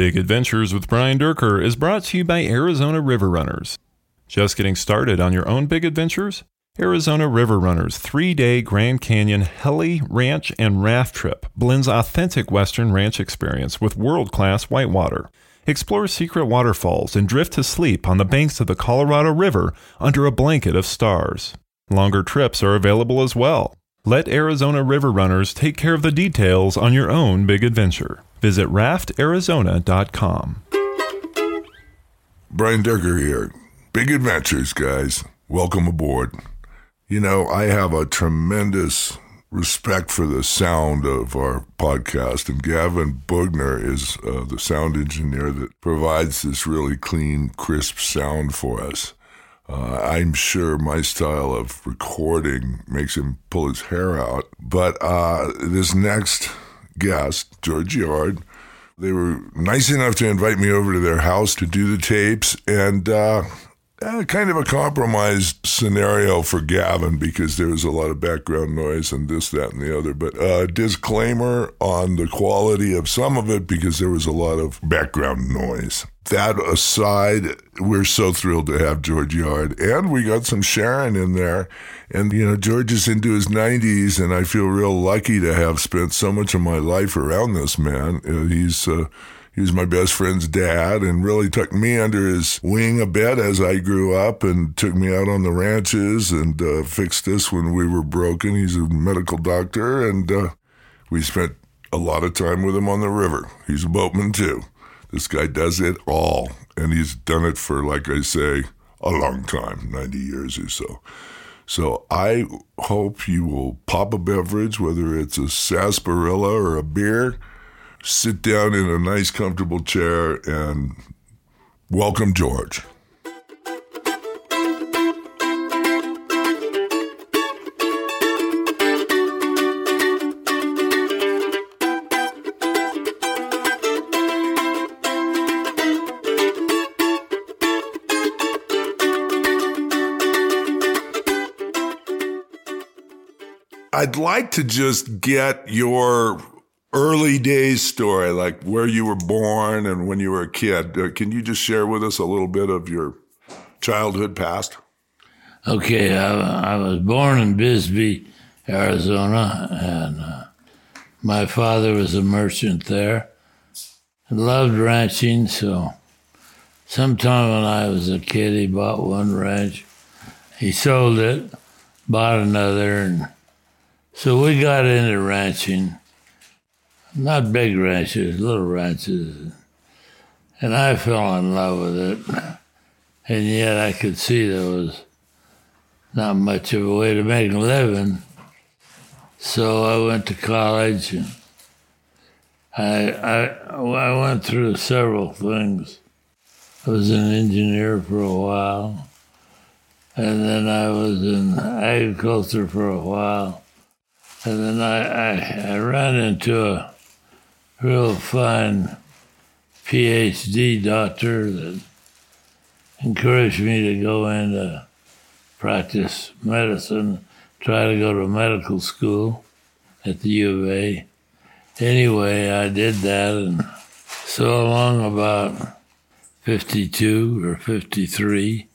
Big Adventures with Brian Dierker is brought to you by Arizona River Runners. Just getting started on your own big adventures? Arizona River Runners three day Grand Canyon heli, ranch, and raft trip blends authentic Western ranch experience with world class whitewater. Explore secret waterfalls and drift to sleep on the banks of the Colorado River under a blanket of stars. Longer trips are available as well. Let Arizona River Runners take care of the details on your own big adventure. Visit raftarizona.com. Brian Dierker here. Big adventures, guys. Welcome aboard. You know, I have a tremendous respect for the sound of our podcast, and Gavin Bugner is uh, the sound engineer that provides this really clean, crisp sound for us. Uh, I'm sure my style of recording makes him pull his hair out. But uh, this next guest, George Yard, they were nice enough to invite me over to their house to do the tapes. And uh, uh, kind of a compromised scenario for Gavin because there was a lot of background noise and this, that, and the other. But uh, disclaimer on the quality of some of it because there was a lot of background noise. That aside, we're so thrilled to have George Yard, and we got some Sharon in there. And you know, George is into his 90s, and I feel real lucky to have spent so much of my life around this man. Uh, he's uh, he was my best friend's dad and really took me under his wing a bit as I grew up and took me out on the ranches and uh, fixed us when we were broken. He's a medical doctor and uh, we spent a lot of time with him on the river. He's a boatman too. This guy does it all and he's done it for, like I say, a long time 90 years or so. So I hope you will pop a beverage, whether it's a sarsaparilla or a beer sit down in a nice, comfortable chair and welcome George. I'd like to just get your early days story, like where you were born and when you were a kid. Uh, can you just share with us a little bit of your childhood past? Okay, I, I was born in Bisbee, Arizona, and uh, my father was a merchant there. Loved ranching, so sometime when I was a kid, he bought one ranch. He sold it, bought another, and so we got into ranching not big ranches, little ranches. And I fell in love with it. And yet I could see there was not much of a way to make a living. So I went to college and I, I, I went through several things. I was an engineer for a while, and then I was in agriculture for a while, and then I, I, I ran into a real fine PhD doctor that encouraged me to go into practice medicine, try to go to medical school at the U of A. Anyway, I did that, and so along about 52 or 53,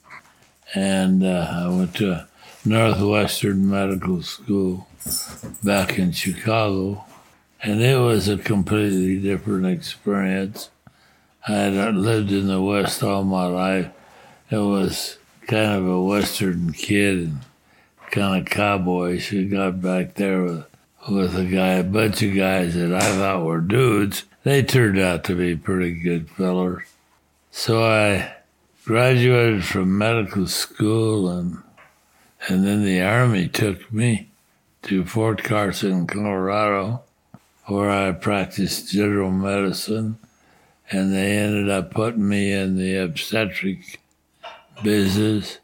and uh, I went to Northwestern Medical School back in Chicago and it was a completely different experience. I had lived in the West all my life. It was kind of a Western kid and kind of cowboy. She got back there with, with a guy, a bunch of guys that I thought were dudes. They turned out to be pretty good fellers. So I graduated from medical school and and then the army took me to Fort Carson, Colorado where I practiced general medicine, and they ended up putting me in the obstetric business,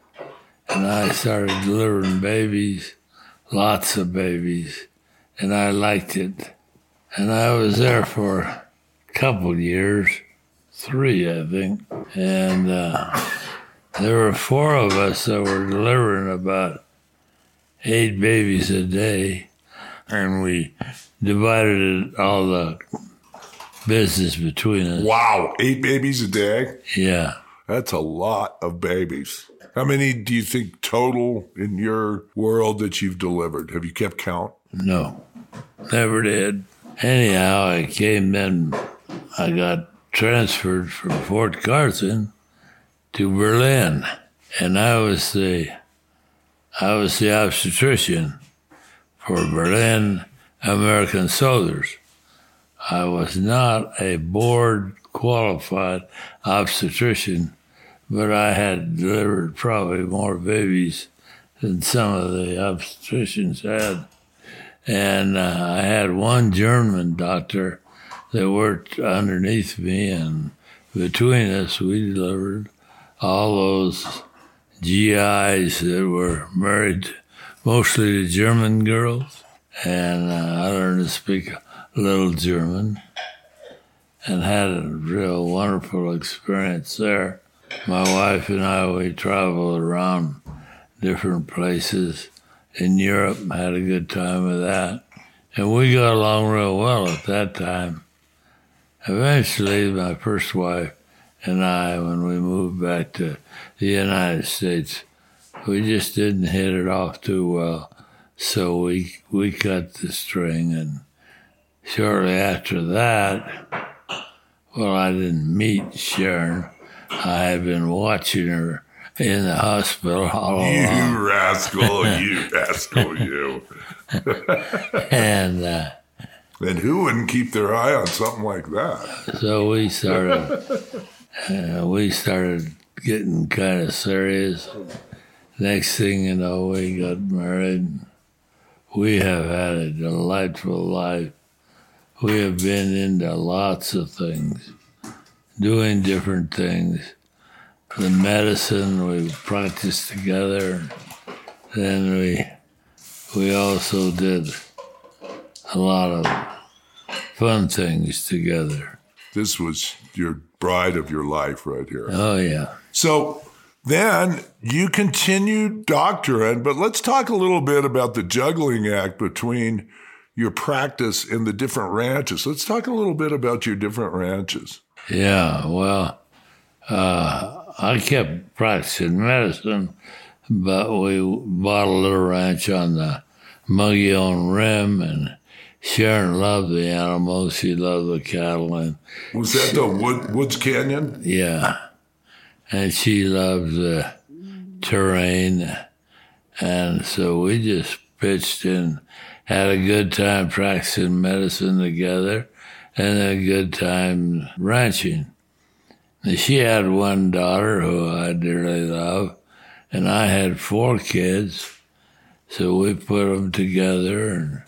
and I started delivering babies, lots of babies, and I liked it. And I was there for a couple years, three, I think, and uh, there were four of us that were delivering about eight babies a day, and we divided all the business between us. Wow, eight babies a day? Yeah. That's a lot of babies. How many do you think total in your world that you've delivered? Have you kept count? No, never did. Anyhow, I came in, I got transferred from Fort Carson to Berlin, and I was the, I was the obstetrician for Berlin American soldiers. I was not a board qualified obstetrician, but I had delivered probably more babies than some of the obstetricians had. And uh, I had one German doctor that worked underneath me, and between us, we delivered all those GIs that were married mostly to German girls. And uh, I learned to speak a little German and had a real wonderful experience there. My wife and I, we traveled around different places in Europe, had a good time with that. And we got along real well at that time. Eventually, my first wife and I, when we moved back to the United States, we just didn't hit it off too well. So we we cut the string, and shortly after that, well, I didn't meet Sharon. I had been watching her in the hospital all along. You rascal, you rascal, you. and uh, And who wouldn't keep their eye on something like that? so we started uh, we started getting kind of serious. Next thing you know, we got married. We have had a delightful life. We have been into lots of things, doing different things. The medicine we practiced together. Then we we also did a lot of fun things together. This was your bride of your life right here. Oh yeah. So then you continued doctorate, but let's talk a little bit about the juggling act between your practice and the different ranches. Let's talk a little bit about your different ranches. Yeah, well, uh, I kept practicing medicine, but we bought a little ranch on the Mogollon Rim, and Sharon loved the animals. She loved the cattle, and Was that the Wood, Woods Canyon? yeah, and she loved the terrain, and so we just pitched in, had a good time practicing medicine together, and a good time ranching. And she had one daughter who I dearly love, and I had four kids, so we put them together, and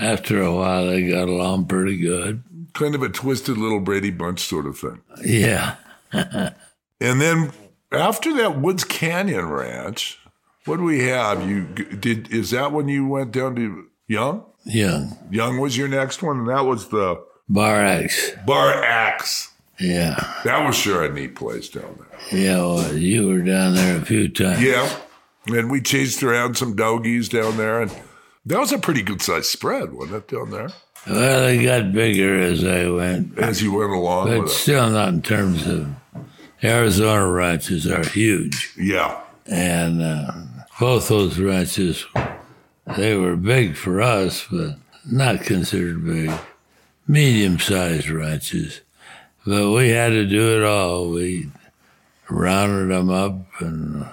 after a while they got along pretty good. Kind of a twisted little Brady Bunch sort of thing. Yeah. And then after that Woods Canyon Ranch, what do we have? You did is that when you went down to Young? Young. Young was your next one, and that was the Bar X. Bar X. Yeah. That was sure a neat place down there. Yeah, well, you were down there a few times. Yeah. And we chased around some doggies down there, and that was a pretty good sized spread, wasn't it, down there? Well, they got bigger as I went, As you went along but with it. still not in terms of Arizona ranches are huge. Yeah. And uh, both those ranches, they were big for us, but not considered big. Medium sized ranches. But we had to do it all. We rounded them up and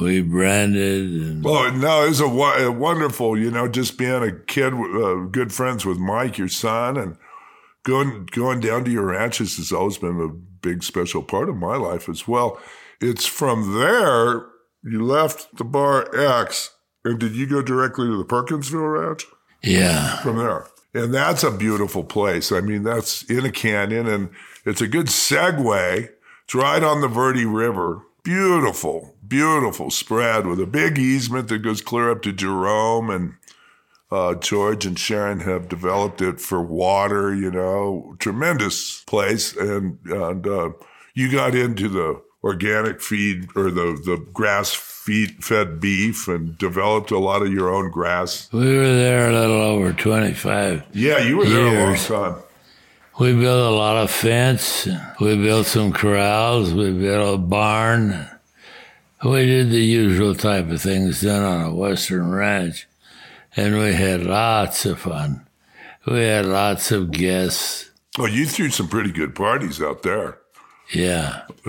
we branded and Well, no, it was a, a wonderful, you know, just being a kid, uh, good friends with Mike, your son, and going going down to your ranches has always been a big special part of my life as well. It's from there you left the Bar X, and did you go directly to the Perkinsville Ranch? yeah. from there. And that's a beautiful place. I mean, that's in a canyon and it's a good segue. It's right on the Verde River. Beautiful, beautiful spread with a big easement that goes clear up to Jerome. And uh, George and Sharon have developed it for water, you know, tremendous place. And, and uh, you got into the organic feed or the, the grass feed fed beef and developed a lot of your own grass We were there a little over 25. yeah, you were there Years. a long time. We built a lot of fence. We built some corrals. We built a barn. We did the usual type of things done on a western ranch. And we had lots of fun. We had lots of guests. Oh, you threw some pretty good parties out there. Yeah.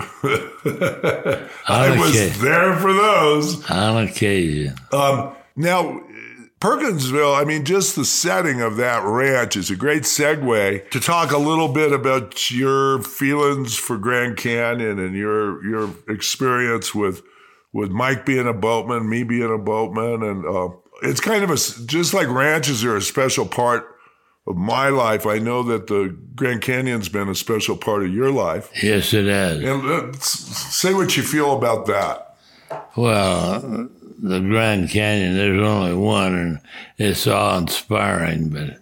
I was Okay. there for those. On occasion. Um, now, Perkinsville, I mean, just the setting of that ranch is a great segue to talk a little bit about your feelings for Grand Canyon and your your experience with with Mike being a boatman, me being a boatman, and uh, it's kind of a just like ranches are a special part of my life. I know that the Grand Canyon's been a special part of your life, Yes, it has. and uh, say what you feel about that. Well, the Grand Canyon, there's only one, and it's awe inspiring, but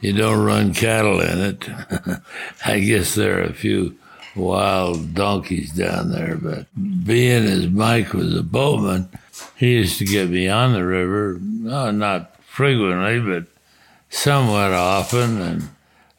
you don't run cattle in it. I guess there are a few wild donkeys down there, but being as Mike was a boatman, he used to get me on the river, no, not frequently, but somewhat often, and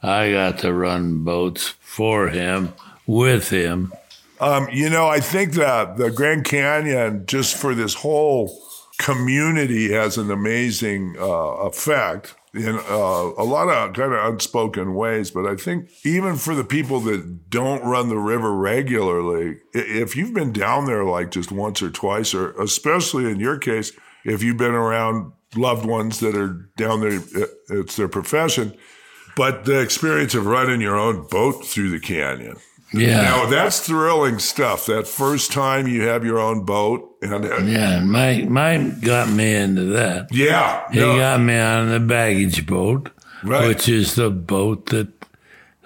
I got to run boats for him, with him. Um, you know, I think that the Grand Canyon, just for this whole community, has an amazing uh, effect in uh, a lot of kind of unspoken ways. But I think even for the people that don't run the river regularly, if you've been down there like just once or twice, or especially in your case, if you've been around loved ones that are down there, it's their profession. But the experience of running your own boat through the canyon. Yeah. Now that's thrilling stuff. That first time you have your own boat, and uh, Yeah, Mike, Mike got me into that. yeah, He no, got me on the baggage boat, Right. which is the boat that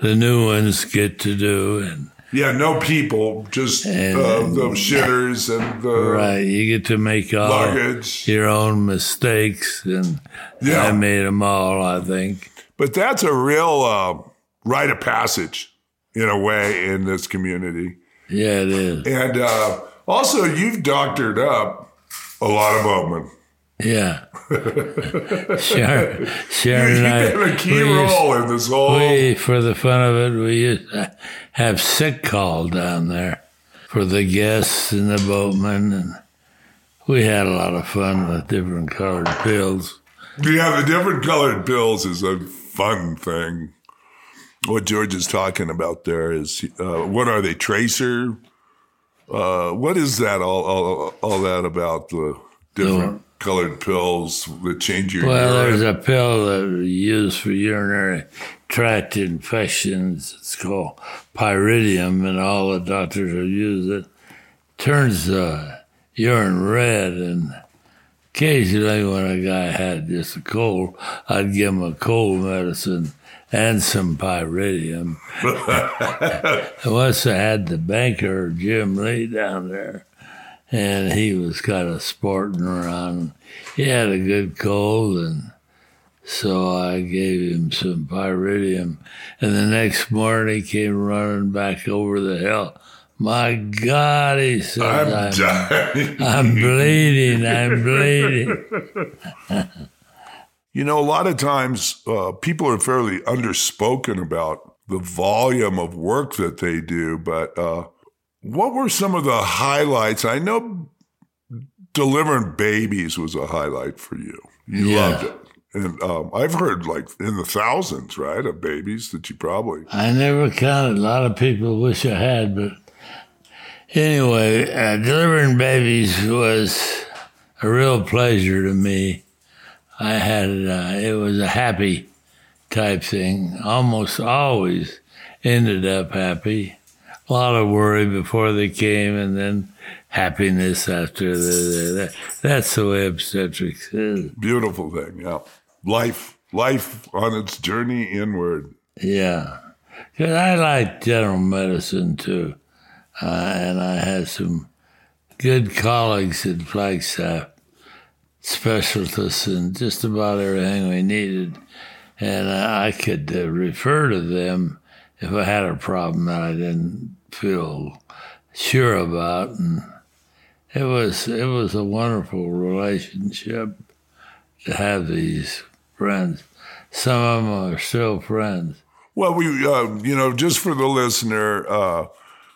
the new ones get to do. And yeah, no people, just And- uh, the shitters and the right, you get to make all luggage. your own mistakes, and Yeah. I made them all. I think. But that's a real uh, rite of passage in a way in this community. Yeah, it is. And uh, also, you've doctored up a lot of boatmen. Yeah. Sharon, Sharon You've and I—we used- role in this whole. We, for the fun of it, we used to have sick call down there for the guests and the boatmen, and we had a lot of fun with different colored pills. Yeah, the different colored pills is a fun thing. What George is talking about there is, uh, what are they? Tracer. Uh, what is that? All, all, all that about the different colored pills that change your Well, urine? there's a pill that we use for urinary tract infections. It's called pyridium, and all the doctors will use it. Turns the urine red, and occasionally when a guy had just a cold, I'd give him a cold medicine and some pyridium. Once I had the banker, Jim Lee, down there, and he was kind of sporting around. He had a good cold, and so I gave him some pyridium. And the next morning, he came running back over the hill. My God, he said, I'm I'm, dying. I'm bleeding, I'm bleeding. You know, a lot of times uh, people are fairly underspoken about the volume of work that they do, but uh, what were some of the highlights? I know delivering babies was a highlight for you. You Yeah. loved it. And um, I've heard like in the thousands, right, of babies that you probably. I never counted. A lot of people wish I had, but anyway, uh, delivering babies was a real pleasure to me. I had uh, it was a happy type thing. Almost always ended up happy. A lot of worry before they came, and then happiness after the, the, the that's the way obstetrics is. Beautiful thing, yeah. Life, life on its journey inward. Yeah, 'Cause I like general medicine too, uh, and I had some good colleagues at Flagstaff, specialists in just about everything we needed, and I could uh, refer to them if I had a problem that I didn't feel sure about, and it was it was a wonderful relationship to have these friends. Some of them are still friends. Well, we, uh, you know, just for the listener, uh,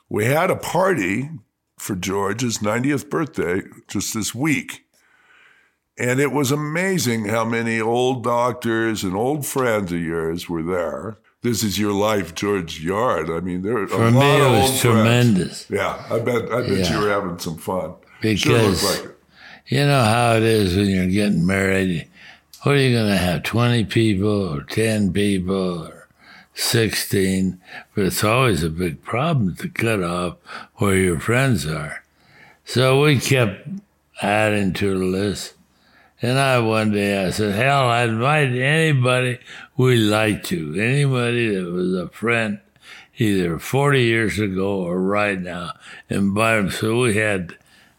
we had a party for George's 90th birthday just this week. And it was amazing how many old doctors and old friends of yours were there. This is your life, George Yard. I mean, there are For a me, lot it of was old friends. tremendous Yeah, I bet. I bet Yeah. you were having some fun. because sure like you know how it is when you're getting married. What are you going to have? 20 people or 10 people or 16? But it's always a big problem to cut off where your friends are. So we kept adding to the list. And I one day I said, hell, I'd invite anybody we like to, anybody that was a friend, either 40 years ago or right now, invite them. So we had,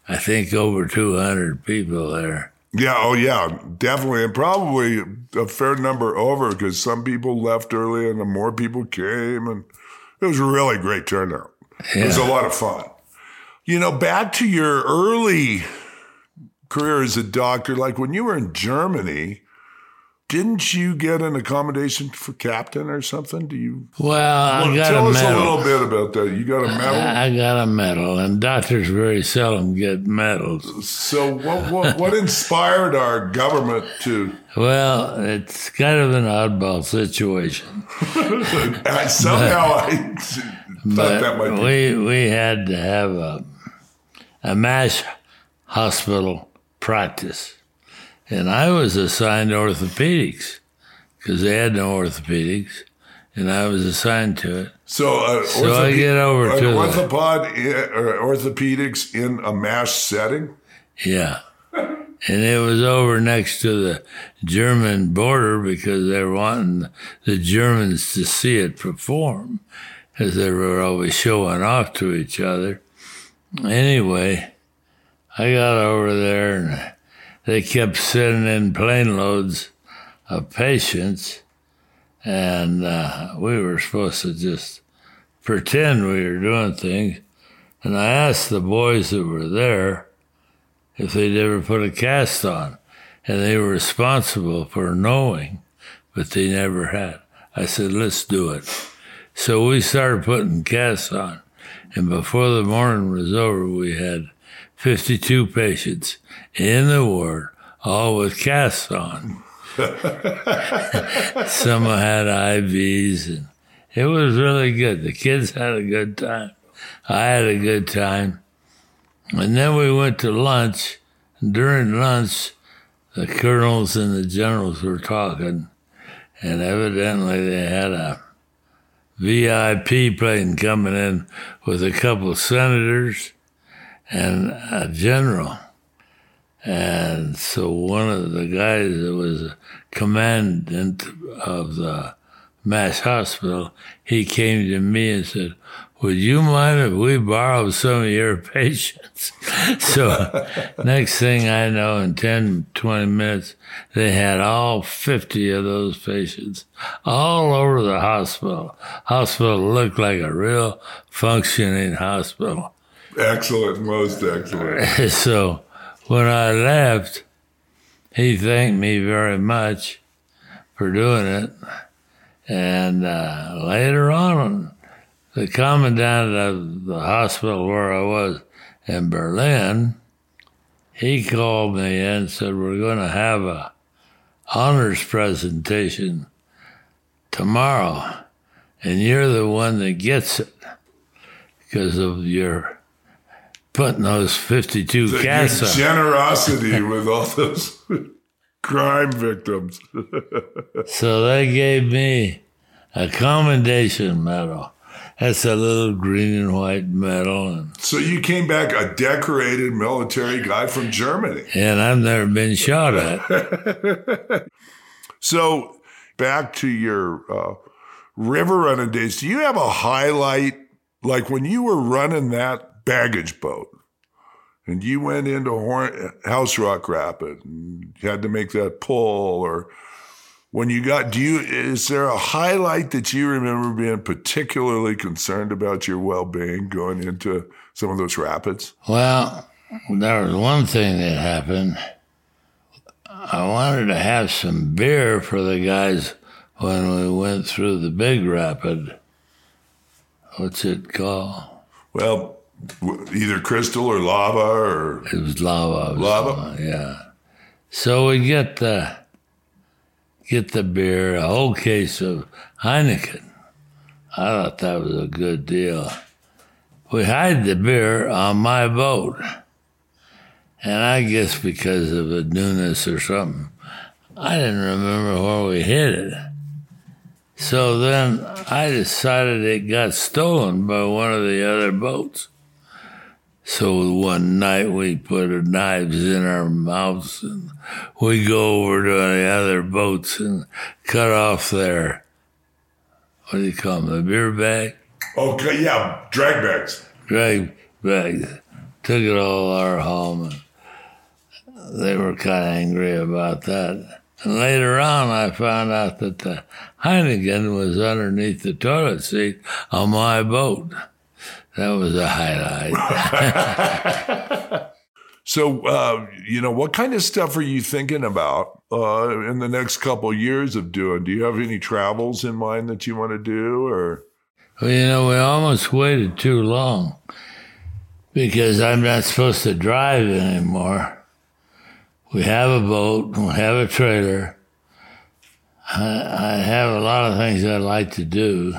I think, over 200 people there. Yeah, oh yeah, definitely, and probably a fair number over because some people left early and then more people came, and it was a really great turnout. It was a lot of fun. You know, back to your early career as a doctor, like when you were in Germany, didn't you get an accommodation for captain or something? Do you Well, I got tell a us a little bit about that? You got a medal. I got a medal, and doctors very seldom get medals. So what, what what inspired our government to Well, it's kind of an oddball situation. I, somehow I thought But that might be we we had to have a a mass hospital practice, and I was assigned orthopedics because they had no orthopedics, and I was assigned to it. So, uh, So I get over to the- orthopod i- or orthopedics in a mass setting. Yeah. And it was over next to the German border because they were wanting the Germans to see it perform, because they were always showing off to each other. Anyway, I got over there and they kept sending in plane loads of patients, and uh, we were supposed to just pretend we were doing things. And I asked the boys that were there if they'd ever put a cast on. And they were responsible for knowing, but they never had. I said, let's do it. So we started putting casts on. And before the morning was over, we had 52 patients in the ward, all with casts on. Some had IVs, and it was really good. The kids had a good time. I had a good time. And then we went to lunch. And during lunch, the colonels and the generals were talking, and evidently they had a VIP plane coming in with a couple of senators and a general. And so one of the guys that was commandant of the mass hospital, he came to me and said, would you mind if we borrow some of your patients? so next thing I know, in 10, 20 minutes, they had all 50 of those patients all over the hospital. Hospital looked like a real functioning hospital. Excellent, most excellent. so when I left, he thanked me very much for doing it. And uh, later on, the commandant of the hospital where I was in Berlin, he called me and said, We're going to have a honors presentation tomorrow, and you're the one that gets it because of your putting those 52 Your casts on. generosity with all those crime victims. So they gave me a commendation medal. That's a little green and white medal, and, so you came back a decorated military guy from Germany. and I've never been shot at. So back to your uh, river running days. Do you have a highlight, like when you were running that baggage boat, and you went into Horn- House Rock Rapid and you had to make that pull, or when you got, do you is there a highlight that you remember being particularly concerned about your well being going into some of those rapids? Well, there was one thing that happened. I wanted to have some beer for the guys when we went through the big rapid. What's it called? Well, either crystal or lava or It was lava. It was Lava? Yeah. So we get the get the beer, a whole case of Heineken. I thought that was a good deal. We hide the beer on my boat. And I guess because of the newness or something, I didn't remember where we hid it. So then I decided it got stolen by one of the other boats. So one night we put our knives in our mouths and we go over to the other boats and cut off their, what do you call them, the beer bag? Oh, okay, yeah, drag bags. Drag bags. Took it all our home and they were kind of angry about that. And later on I found out that the Heineken was underneath the toilet seat on my boat. That was a highlight. So, uh, you know, what kind of stuff are you thinking about uh, in the next couple years of doing? Do you have any travels in mind that you want to do, or? Well, you know, we almost waited too long because I'm not supposed to drive anymore. We have a boat, we have a trailer. I, I have a lot of things I'd like to do.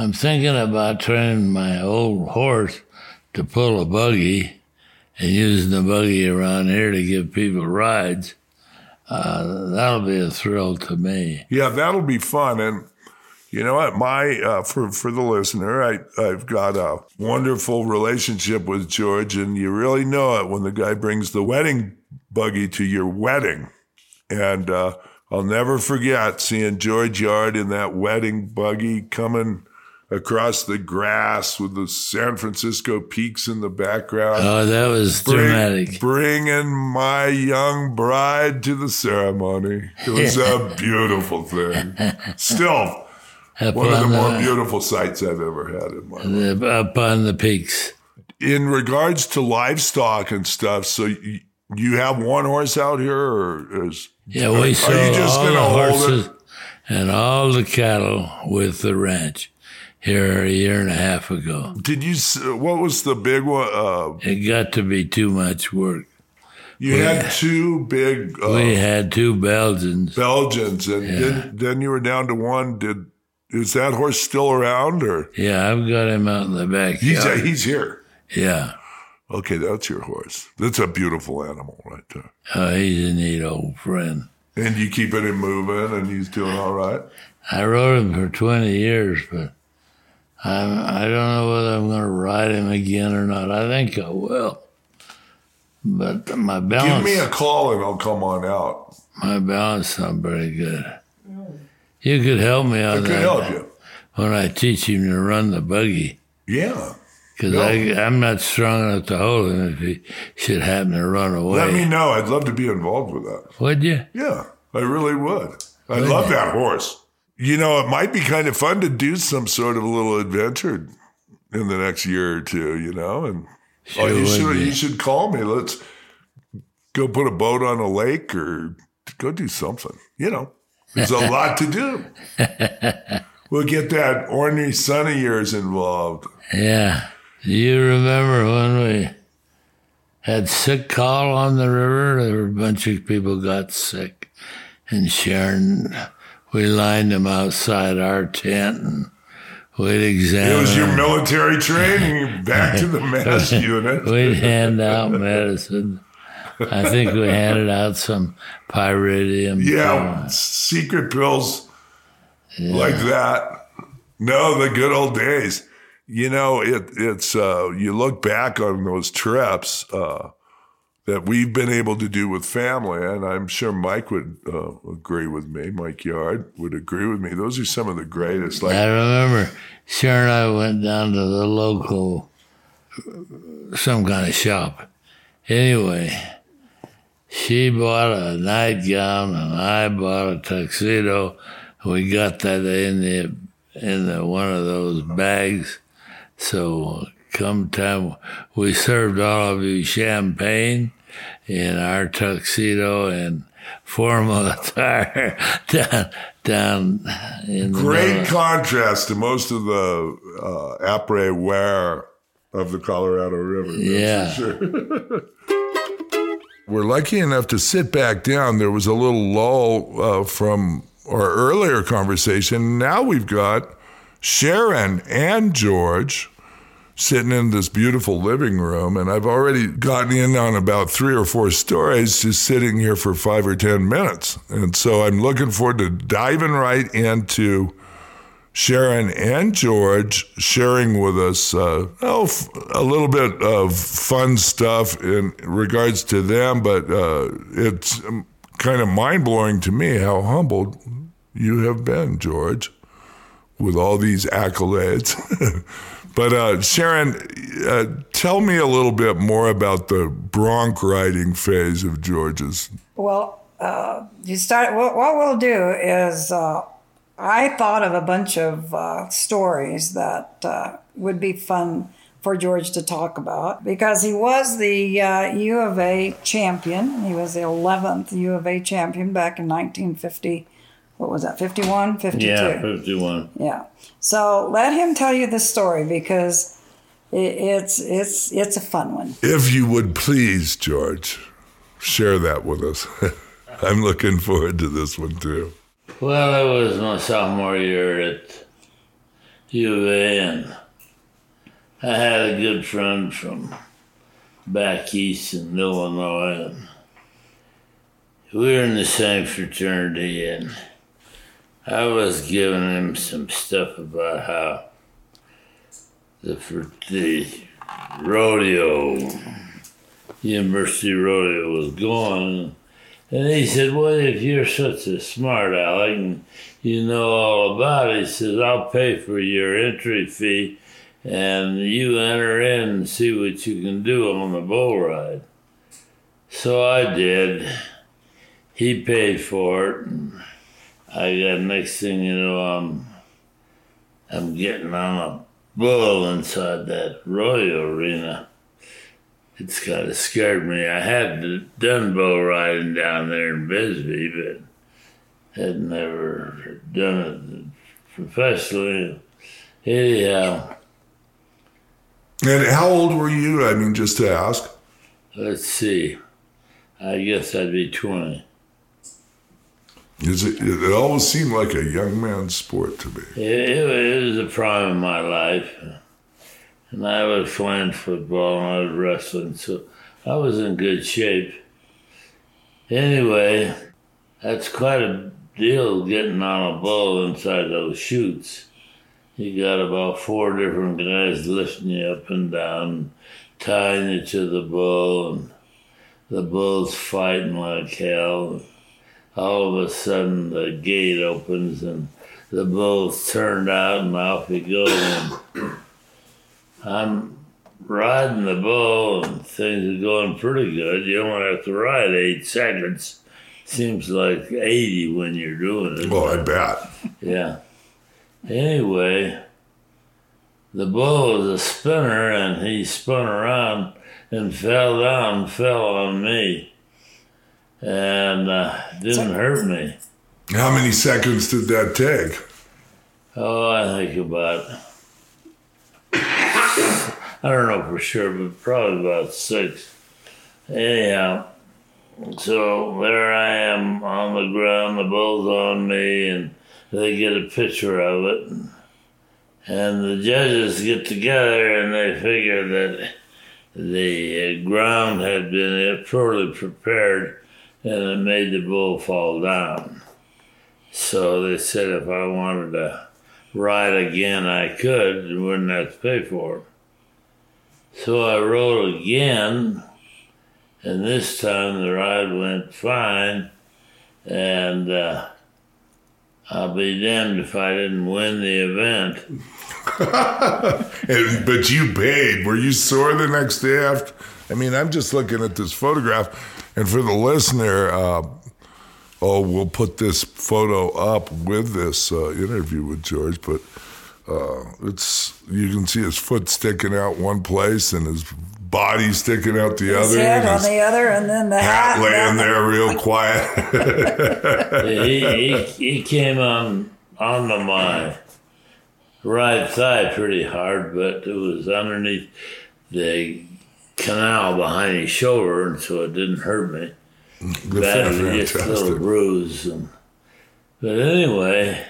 I'm thinking about training my old horse to pull a buggy and using the buggy around here to give people rides. Uh, that'll be a thrill to me. Yeah, that'll be fun. And you know what? My uh, for for the listener, I I've got a wonderful relationship with George, and you really know it when the guy brings the wedding buggy to your wedding. And uh, I'll never forget seeing George Yard in that wedding buggy coming across the grass with the San Francisco peaks in the background. Oh, that was Bring- dramatic. bringing my young bride to the ceremony. It was a beautiful thing. Still, Up one of the more the- beautiful sights I've ever had in my life. up on the peaks. In regards to livestock and stuff, so you, you have one horse out here, or is Yeah, we you sold just all gonna the it? horses and all the cattle with the ranch here a year and a half ago. Did you? What was the big one? Uh, It got to be too much work. you had two big uh, We had two Belgians. Belgians, and then then you were down to one. Did is that horse still around, or Yeah, I've got him out in the he's backyard. he's here? Yeah, Okay, that's your horse. That's a beautiful animal right there. oh, he's a neat old friend. And you keeping him moving, and he's doing all right. I rode him for 20 years, but I'm, I don't know whether I'm going to ride him again or not. I think I will. But my balance. Give me a call, and I'll come on out. my balance not very good. You could help me I could help you. when I teach him to run the buggy. Yeah. Because No. I'm not strong enough to hold him if he should happen to run away. Let me know. I'd love to be involved with that. Would you? Yeah, I really would. I love that horse. You know, it might be kind of fun to do some sort of a little adventure in the next year or two. You know, and oh, you should you should call me. Let's go put a boat on a lake or go do something. You know, there's a lot to do. We'll get that ornery son of yours involved. Yeah. You remember when we had sick call on the river? There were a bunch of people got sick. And Sharon, we lined them outside our tent and we'd examine. It was your military training back to the mess unit. We'd hand out medicine. I think we handed out some pyridium. Yeah, secret pills like that. No, the good old days. You know, it, it's uh, you look back on those trips uh, that we've been able to do with family, and I'm sure Mike would uh, agree with me. Mike Yard would agree with me. Those are some of the greatest. Like I remember Sharon and I went down to the local, some kind of shop. Anyway, she bought a nightgown and I bought a tuxedo. We got that in the in the one of those bags. So come time we served all of you champagne in our tuxedo and formal attire down down in the Great contrast to most of the uh, après wear of the Colorado River. Yeah. sure. We're lucky enough to sit back down. There was a little lull uh, from our earlier conversation. Now we've got Sharon and George sitting in this beautiful living room, and I've already gotten in on about three or four stories just sitting here for five or 10 minutes. And so I'm looking forward to diving right into Sharon and George sharing with us uh, oh, a little bit of fun stuff in regards to them, but uh, it's um, kind of mind blowing to me how humbled you have been, George, with all these accolades. but uh, Sharon, uh, tell me a little bit more about the bronc riding phase of George's. Well, uh, you start. What, what we'll do is, uh, I thought of a bunch of uh, stories that uh, would be fun for George to talk about because he was the uh, U of A champion. He was the 11th U of A champion back in 1950. What was that? 51, 52. Yeah, 51. Yeah. So let him tell you the story because it's it's it's a fun one. If you would please, George, share that with us. I'm looking forward to this one too. Well, it was my sophomore year at U of A, and I had a good friend from back east in Illinois, and we were in the same fraternity, and I was giving him some stuff about how the, the rodeo, University rodeo was going. And he said, Well, if you're such a smart aleck and you know all about it, he says, I'll pay for your entry fee and you enter in and see what you can do on the bull ride. So I did. He paid for it. I got next thing you know, I'm, I'm getting on a bull inside that Royal arena it's kind of scared me. I had done bull riding down there in Bisbee, but had never done it professionally. Anyhow, And how old were you? I mean, just to ask. let's see. I guess I'd be 20. It, it always seemed like a young man's sport to me. It, it was the prime of my life. And I was playing football and I was wrestling, so I was in good shape. Anyway, that's quite a deal getting on a bull inside those chutes. You got about four different guys lifting you up and down, tying you to the bull, and the bull's fighting like hell. All of a sudden, the gate opens and the bull's turned out, and off he goes. And I'm riding the bull, and things are going pretty good. You only have to ride eight seconds. Seems like 80 when you're doing it. Well, I bet. Yeah. Anyway, the bull was a spinner and he spun around and fell down, fell on me. And uh, didn't hurt me. How many seconds did that take? Oh, I think about, I don't know for sure, but probably about six. Anyhow, so there I am on the ground, the bull's on me, and they get a picture of it. And the judges get together and they figure that the ground had been poorly prepared and it made the bull fall down. So they said if I wanted to ride again, I could and wouldn't have to pay for it. So I rode again, and this time the ride went fine, and uh, I'll be damned if I didn't win the event. And, but you paid. Were you sore the next day after? I mean, I'm just looking at this photograph, and for the listener, uh, oh, we'll put this photo up with this uh, interview with George, but uh, it's you can see his foot sticking out one place and his body sticking out the His other, head and on the other, and then the hat hat. laying there real quiet. he, he, he came on onto my right thigh pretty hard, but it was underneath the canal behind his shoulder, and so it didn't hurt me. That was just a little Fantastic. bruise. And, but anyway,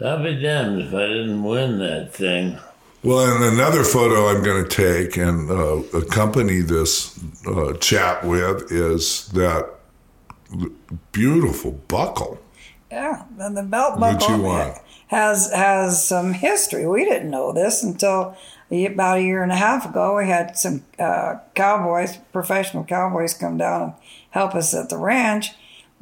I'll be damned if I didn't win that thing. Well, and another photo I'm going to take and uh, accompany this uh, chat with is that beautiful buckle. Yeah, and the belt What buckle you want? has has some history. We didn't know this until about a year and a half ago. We had some uh, cowboys, professional cowboys, come down and help us at the ranch,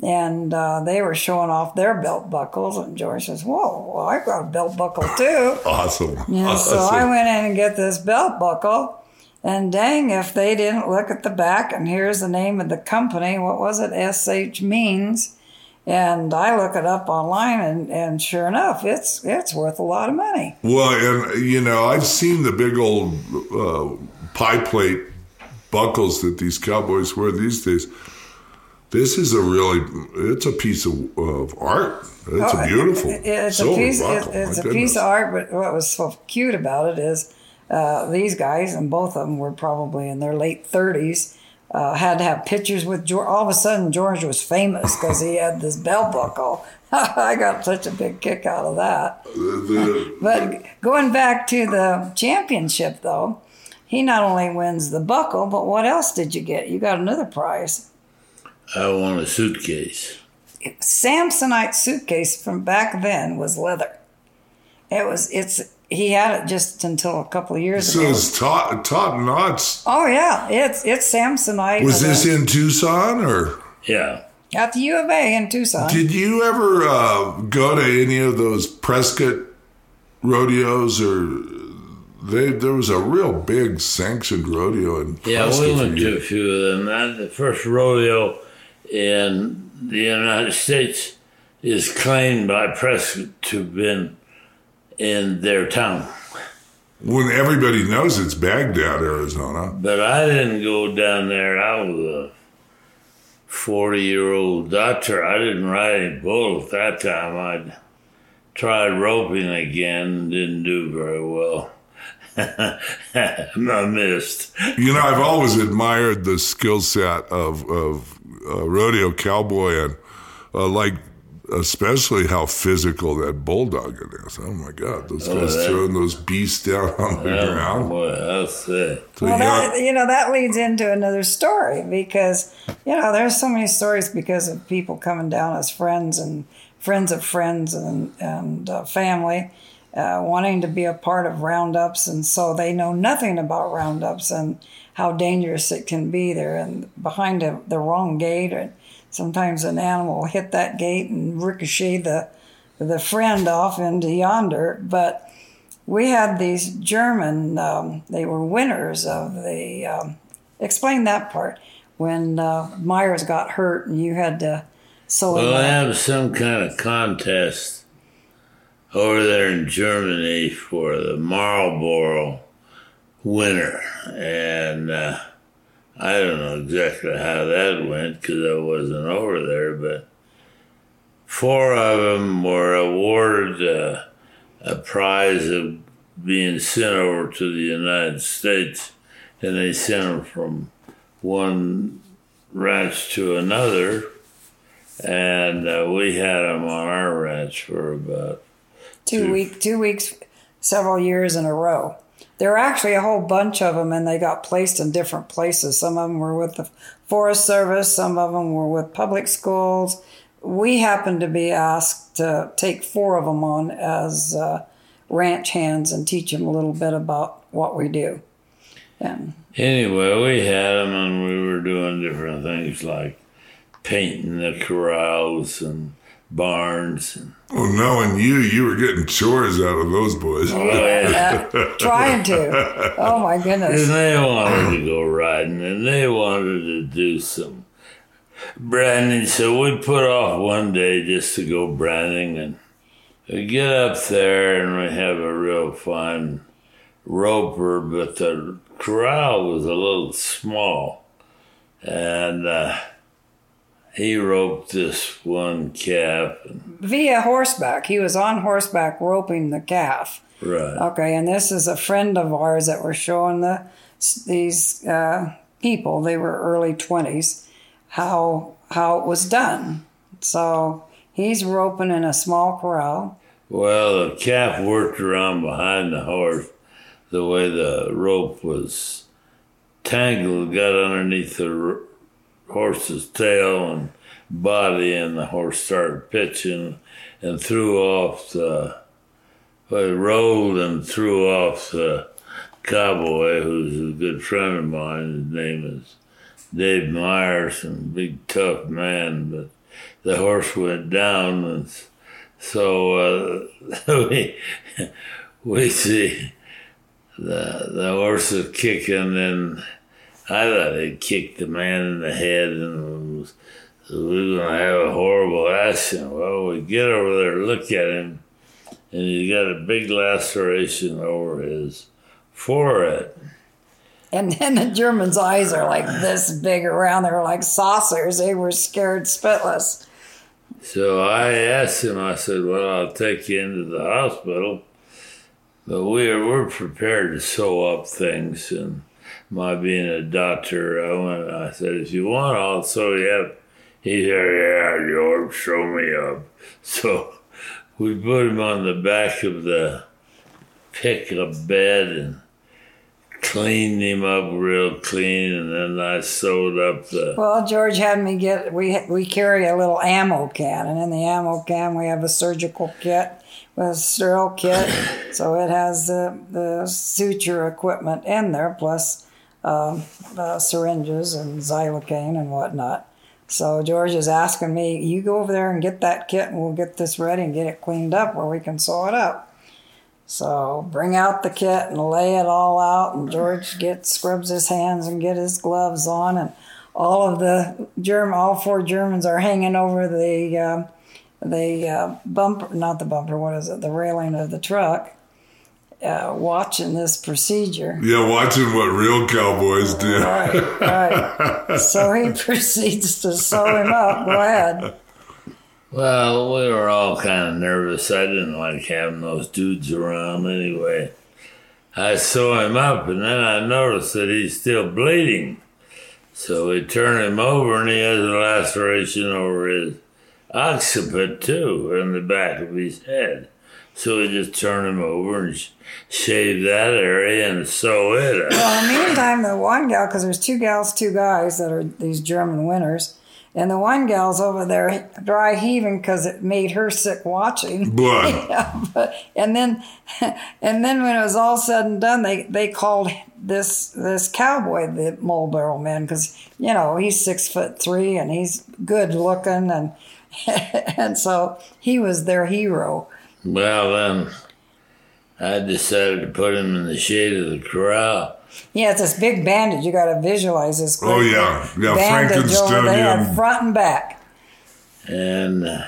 and uh, they were showing off their belt buckles. And George says, "Whoa, well, I've got a belt buckle too." Awesome. Yeah, awesome. so I went in and get this belt buckle. And dang, if they didn't look at the back, and here's the name of the company. What was it? SH Means. And I look it up online, and, and sure enough, it's it's worth a lot of money. Well, and you know, I've seen the big old uh, pie plate buckles that these cowboys wear these days. This is a really, it's a piece of, of art. It's Oh, a beautiful it- it's a piece. buckle. it- it's My a piece of art. But what was so cute about it is uh, these guys, and both of them were probably in their late thirties, uh, had to have pictures with George. All of a sudden, George was famous because he had this belt buckle. I got such a big kick out of that. But going back to the championship, though, he not only wins the buckle, but what else did you get? You got another prize. I won a suitcase. Samsonite suitcase from back then was leather. It was. It's. He had it just until a couple of years so ago. So it's top, top knots. Oh yeah, it's it's Samsonite. Was this a- in Tucson or? Yeah. at the U of A in Tucson? Did you ever uh, go to any of those Prescott rodeos or? They, there was a real big sanctioned rodeo in Yeah, Prescott we went to a few of them. That, the first rodeo in the United States is claimed by Prescott to have been in their town. When everybody knows it's Bagdad, Arizona. But I didn't go down there. I was a 40 year old doctor. I didn't ride any bull at that time. I tried roping again, didn't do very well. I missed. You know, I've always admired the skill set of of uh, rodeo cowboy and uh, like especially how physical that bulldog it is. Oh my God, those guys that- throwing those beasts down on the Oh, ground. boy, I'll say. So, Well, yeah, that, you know, that leads into another story because, you know, there's so many stories because of people coming down as friends and friends of friends and, and uh, family uh, wanting to be a part of roundups. And so they know nothing about roundups and how dangerous it can be there. And behind the, the wrong gate, or sometimes an animal will hit that gate and ricochet the, the friend off into yonder. But we had these German, um, they were winners of the, um, explain that part, when uh, Myers got hurt and you had to him Well, I have some kind of contest over there in Germany for the Marlboro winner. And uh, I don't know exactly how that went because I wasn't over there, but four of them were awarded uh, a prize of being sent over to the United States, and they sent them from one ranch to another and uh, we had them on our ranch for about two week, two weeks, several years in a row. There were actually a whole bunch of them, and they got placed in different places. Some of them were with the Forest Service, some of them were with public schools. We happened to be asked to take four of them on as uh, ranch hands and teach them a little bit about what we do. And anyway we had them and we were doing different things like painting the corrals and barns and well, knowing you, you were getting chores out of those boys. uh, trying to. Oh my and goodness. they wanted to go riding and they wanted to do some branding so we put off one day just to go branding and we get up there and we have a real fine roper, but the corral was a little small. And uh, he roped this one calf. Via horseback. He was on horseback roping the calf. right. Okay, and this is a friend of ours that we're showing the these uh, people. They were early twenties. How how it was done. So he's roping in a small corral. Well, the calf worked around behind the horse the way the rope was tangled, got underneath the horse's tail and body, and the horse started pitching and threw off the. Well, rolled and threw off the cowboy, who's a good friend of mine. His name is Dave Myers, and big tough man, but the horse went down, and so uh, we we see the the horse is kicking, and I thought he kicked the man in the head, and was, we were gonna have a horrible accident. Well, we get over there, look at him, and he's got a big laceration over his forehead. And then the Germans' eyes are like this big around. They were like saucers. They were scared spitless. So I asked him, I said, Well, I'll take you into the hospital. But we're, we're prepared to sew up things. And my being a doctor, I went, I said, If you want, I'll sew you up. He said, Yeah, George, sew me up. So we put him on the back of the pickup bed and cleaned him up real clean. And then I sewed up the. Well, George had me get. We we carry a little ammo can, and in the ammo can we have a surgical kit with a sterile kit, so it has the the suture equipment in there, plus um, uh, syringes and xylocaine and whatnot. So George is asking me, "You go over there and get that kit, and we'll get this ready and get it cleaned up where we can sew it up." So bring out the kit and lay it all out, and George gets scrubs his hands and get his gloves on, and all of the German, all four Germans are hanging over the uh, the uh, bumper, not the bumper, what is it, the railing of the truck, uh, watching this procedure. Yeah, watching what real cowboys do. Right, right. so he proceeds to sew him up. Go ahead. Well, we were all kind of nervous. I didn't like having those dudes around anyway. I sew him up, and then I noticed that he's still bleeding. So we turn him over, and he has a laceration over his occiput, too, in the back of his head. So we just turn him over and sh- shave that area and sew it up. Well, in the meantime, the one gal, because there's two gals, two guys that are these German winners, and the one gal's over there dry heaving because it made her sick watching. Yeah, but, and then, and then when it was all said and done, they they called this this cowboy the Marlboro man because you know he's six foot three and he's good looking and and so he was their hero. Well, then I decided to put him in the shade of the corral. Yeah, it's this big bandage. You got to visualize this. Oh, yeah. Yeah, bandage over there, Frankensteinian. front and back. And uh,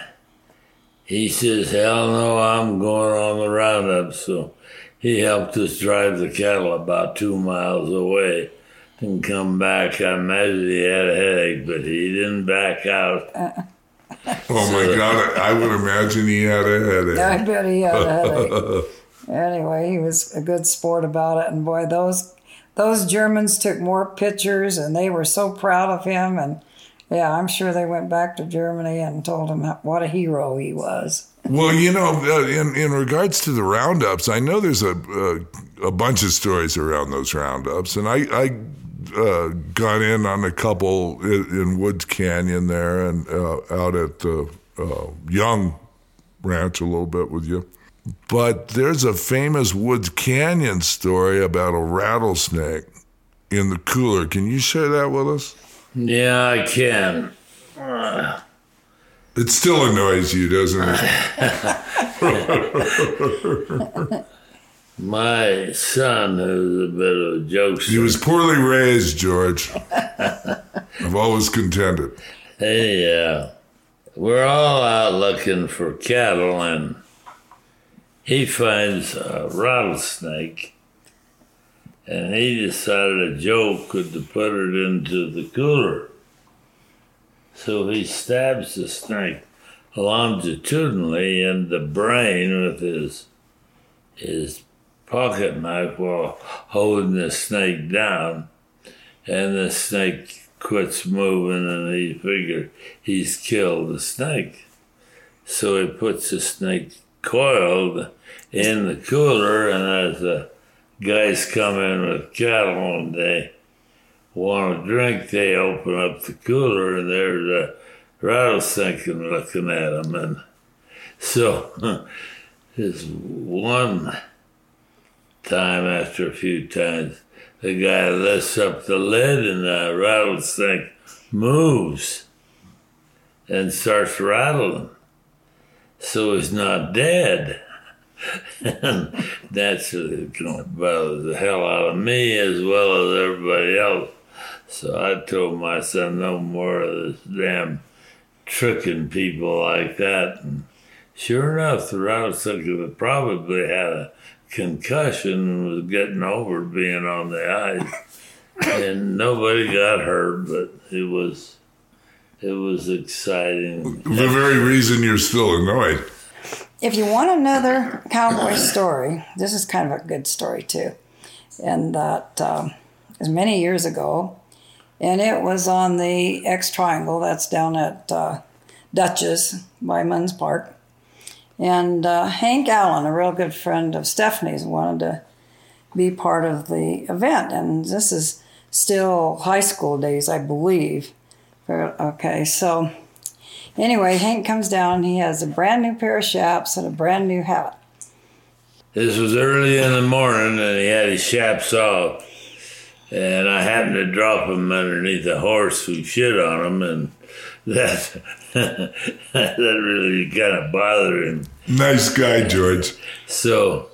he says, Hell no, I'm going on the roundup. So he helped us drive the cattle about two miles away and come back. I imagine he had a headache, but he didn't back out. Oh my God, I would imagine he had a headache. I bet he had a headache. anyway, he was a good sport about it, and boy, those those Germans took more pictures, and they were so proud of him. And yeah, I'm sure they went back to Germany and told him what a hero he was. Well, you know, uh, in in regards to the roundups, I know there's a a, a bunch of stories around those roundups, and I I uh, got in on a couple in, in Woods Canyon there, and uh, out at the uh, Young Ranch a little bit with you. But there's a famous Woods Canyon story about a rattlesnake in the cooler. Can you share that with us? Yeah, I can. It still annoys you, doesn't it? My son, who's a bit of a jokester, He was poorly raised, George. I've always contended. Hey, uh, we're all out looking for cattle, and he finds a rattlesnake and he decided a joke could to put it into the cooler. So he stabs the snake longitudinally in the brain with his his pocket knife while holding the snake down, and the snake quits moving, and he figured he's killed the snake. So he puts the snake coiled in the cooler, and as the guys come in with cattle and they want a drink, they open up the cooler, and there's a rattlesnake looking at them. And so, this one time after a few times, the guy lifts up the lid and the rattlesnake moves and starts rattling. So he's not dead. and that's going to bother the hell out of me as well as everybody else. So I told my son no more of this damn tricking people like that. And sure enough, the rattlesnake probably had a concussion was getting over being on the ice. and nobody got hurt, but it was it was exciting. The very reason you're still annoyed. If you want another cowboy story, this is kind of a good story too. And that um, was many years ago, and it was on the X Triangle. That's down at uh, Dutchess by Munds Park. And uh, Hank Allen, a real good friend of Stephanie's, wanted to be part of the event. And this is still high school days, I believe. Okay, so anyway, Hank comes down. He has a brand new pair of chaps and a brand new hat. This was early in the morning, and he had his chaps off. And I happened to drop him underneath a horse who shit on him, and that that really kind of bothered him. Nice guy, George. So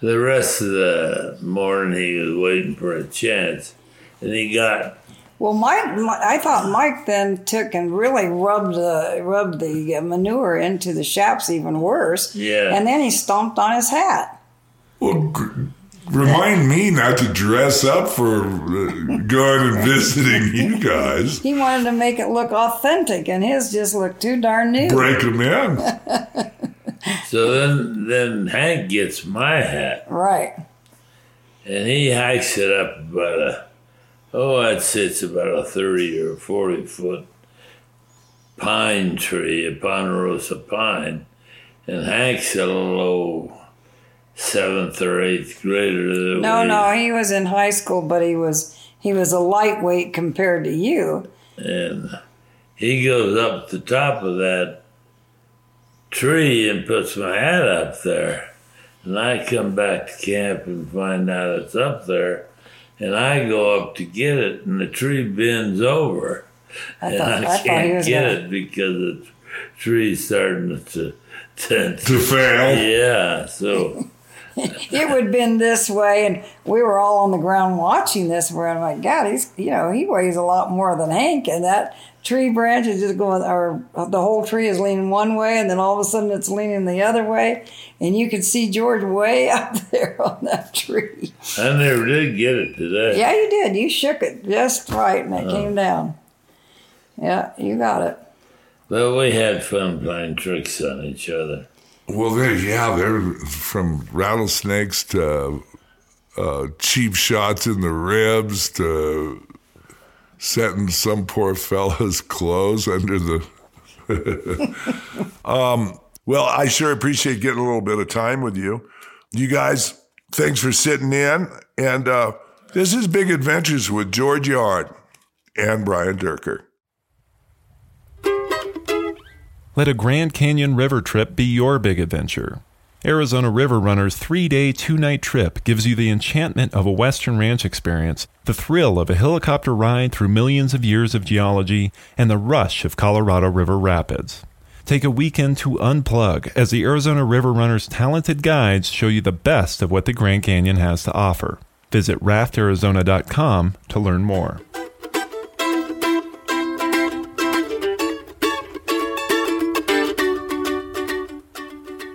the rest of the morning, he was waiting for a chance, and he got. Well, Mike, I thought Mike then took and really rubbed the rubbed the uh, manure into the chaps even worse. Yeah. And then he stomped on his hat. Well, Remind me not to dress up for uh, going and visiting you guys. He wanted to make it look authentic, and his just looked too darn new. Break him in. so then, then Hank gets my hat. Right. And he hikes it up about a, oh, I'd say it's about a 30 or 40 foot pine tree, a ponderosa pine. And Hank's a little seventh or eighth grader. No, no, he was in high school, but he was he was a lightweight compared to you. And he goes up the top of that tree and puts my hat up there. And I come back to camp and find out it's up there. And I go up to get it, and the tree bends over. I and thought, I, I can't get gonna... it because the tree's starting to, to, to fail. Yeah, so it would have been this way, and we were all on the ground watching this. And we're like, God, he's you know he weighs a lot more than Hank, and that tree branch is just going, or the whole tree is leaning one way, and then all of a sudden it's leaning the other way, and you could see George way up there on that tree. I never did get it today. Yeah, you did. You shook it just right, and it uh-huh. came down. Yeah, you got it. Well, we had fun playing tricks on each other. Well, they're, yeah, they're from rattlesnakes to uh, cheap shots in the ribs to setting some poor fella's clothes under the. um, well, I sure appreciate getting a little bit of time with you. You guys, thanks for sitting in. And uh, this is Big Adventures with George Yard and Brian Dierker. Let a Grand Canyon river trip be your big adventure. Arizona River Runner's three day, two night trip gives you the enchantment of a Western ranch experience, the thrill of a helicopter ride through millions of years of geology, and the rush of Colorado River rapids. Take a weekend to unplug as the Arizona River Runner's talented guides show you the best of what the Grand Canyon has to offer. Visit raftarizona.com to learn more.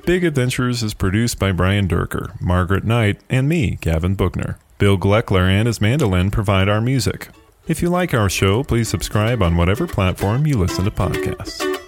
Big Adventures is produced by Brian Dierker, Margaret Knight, and me, Gavin Bookner. Bill Gleckler and his mandolin provide our music. If you like our show, please subscribe on whatever platform you listen to podcasts.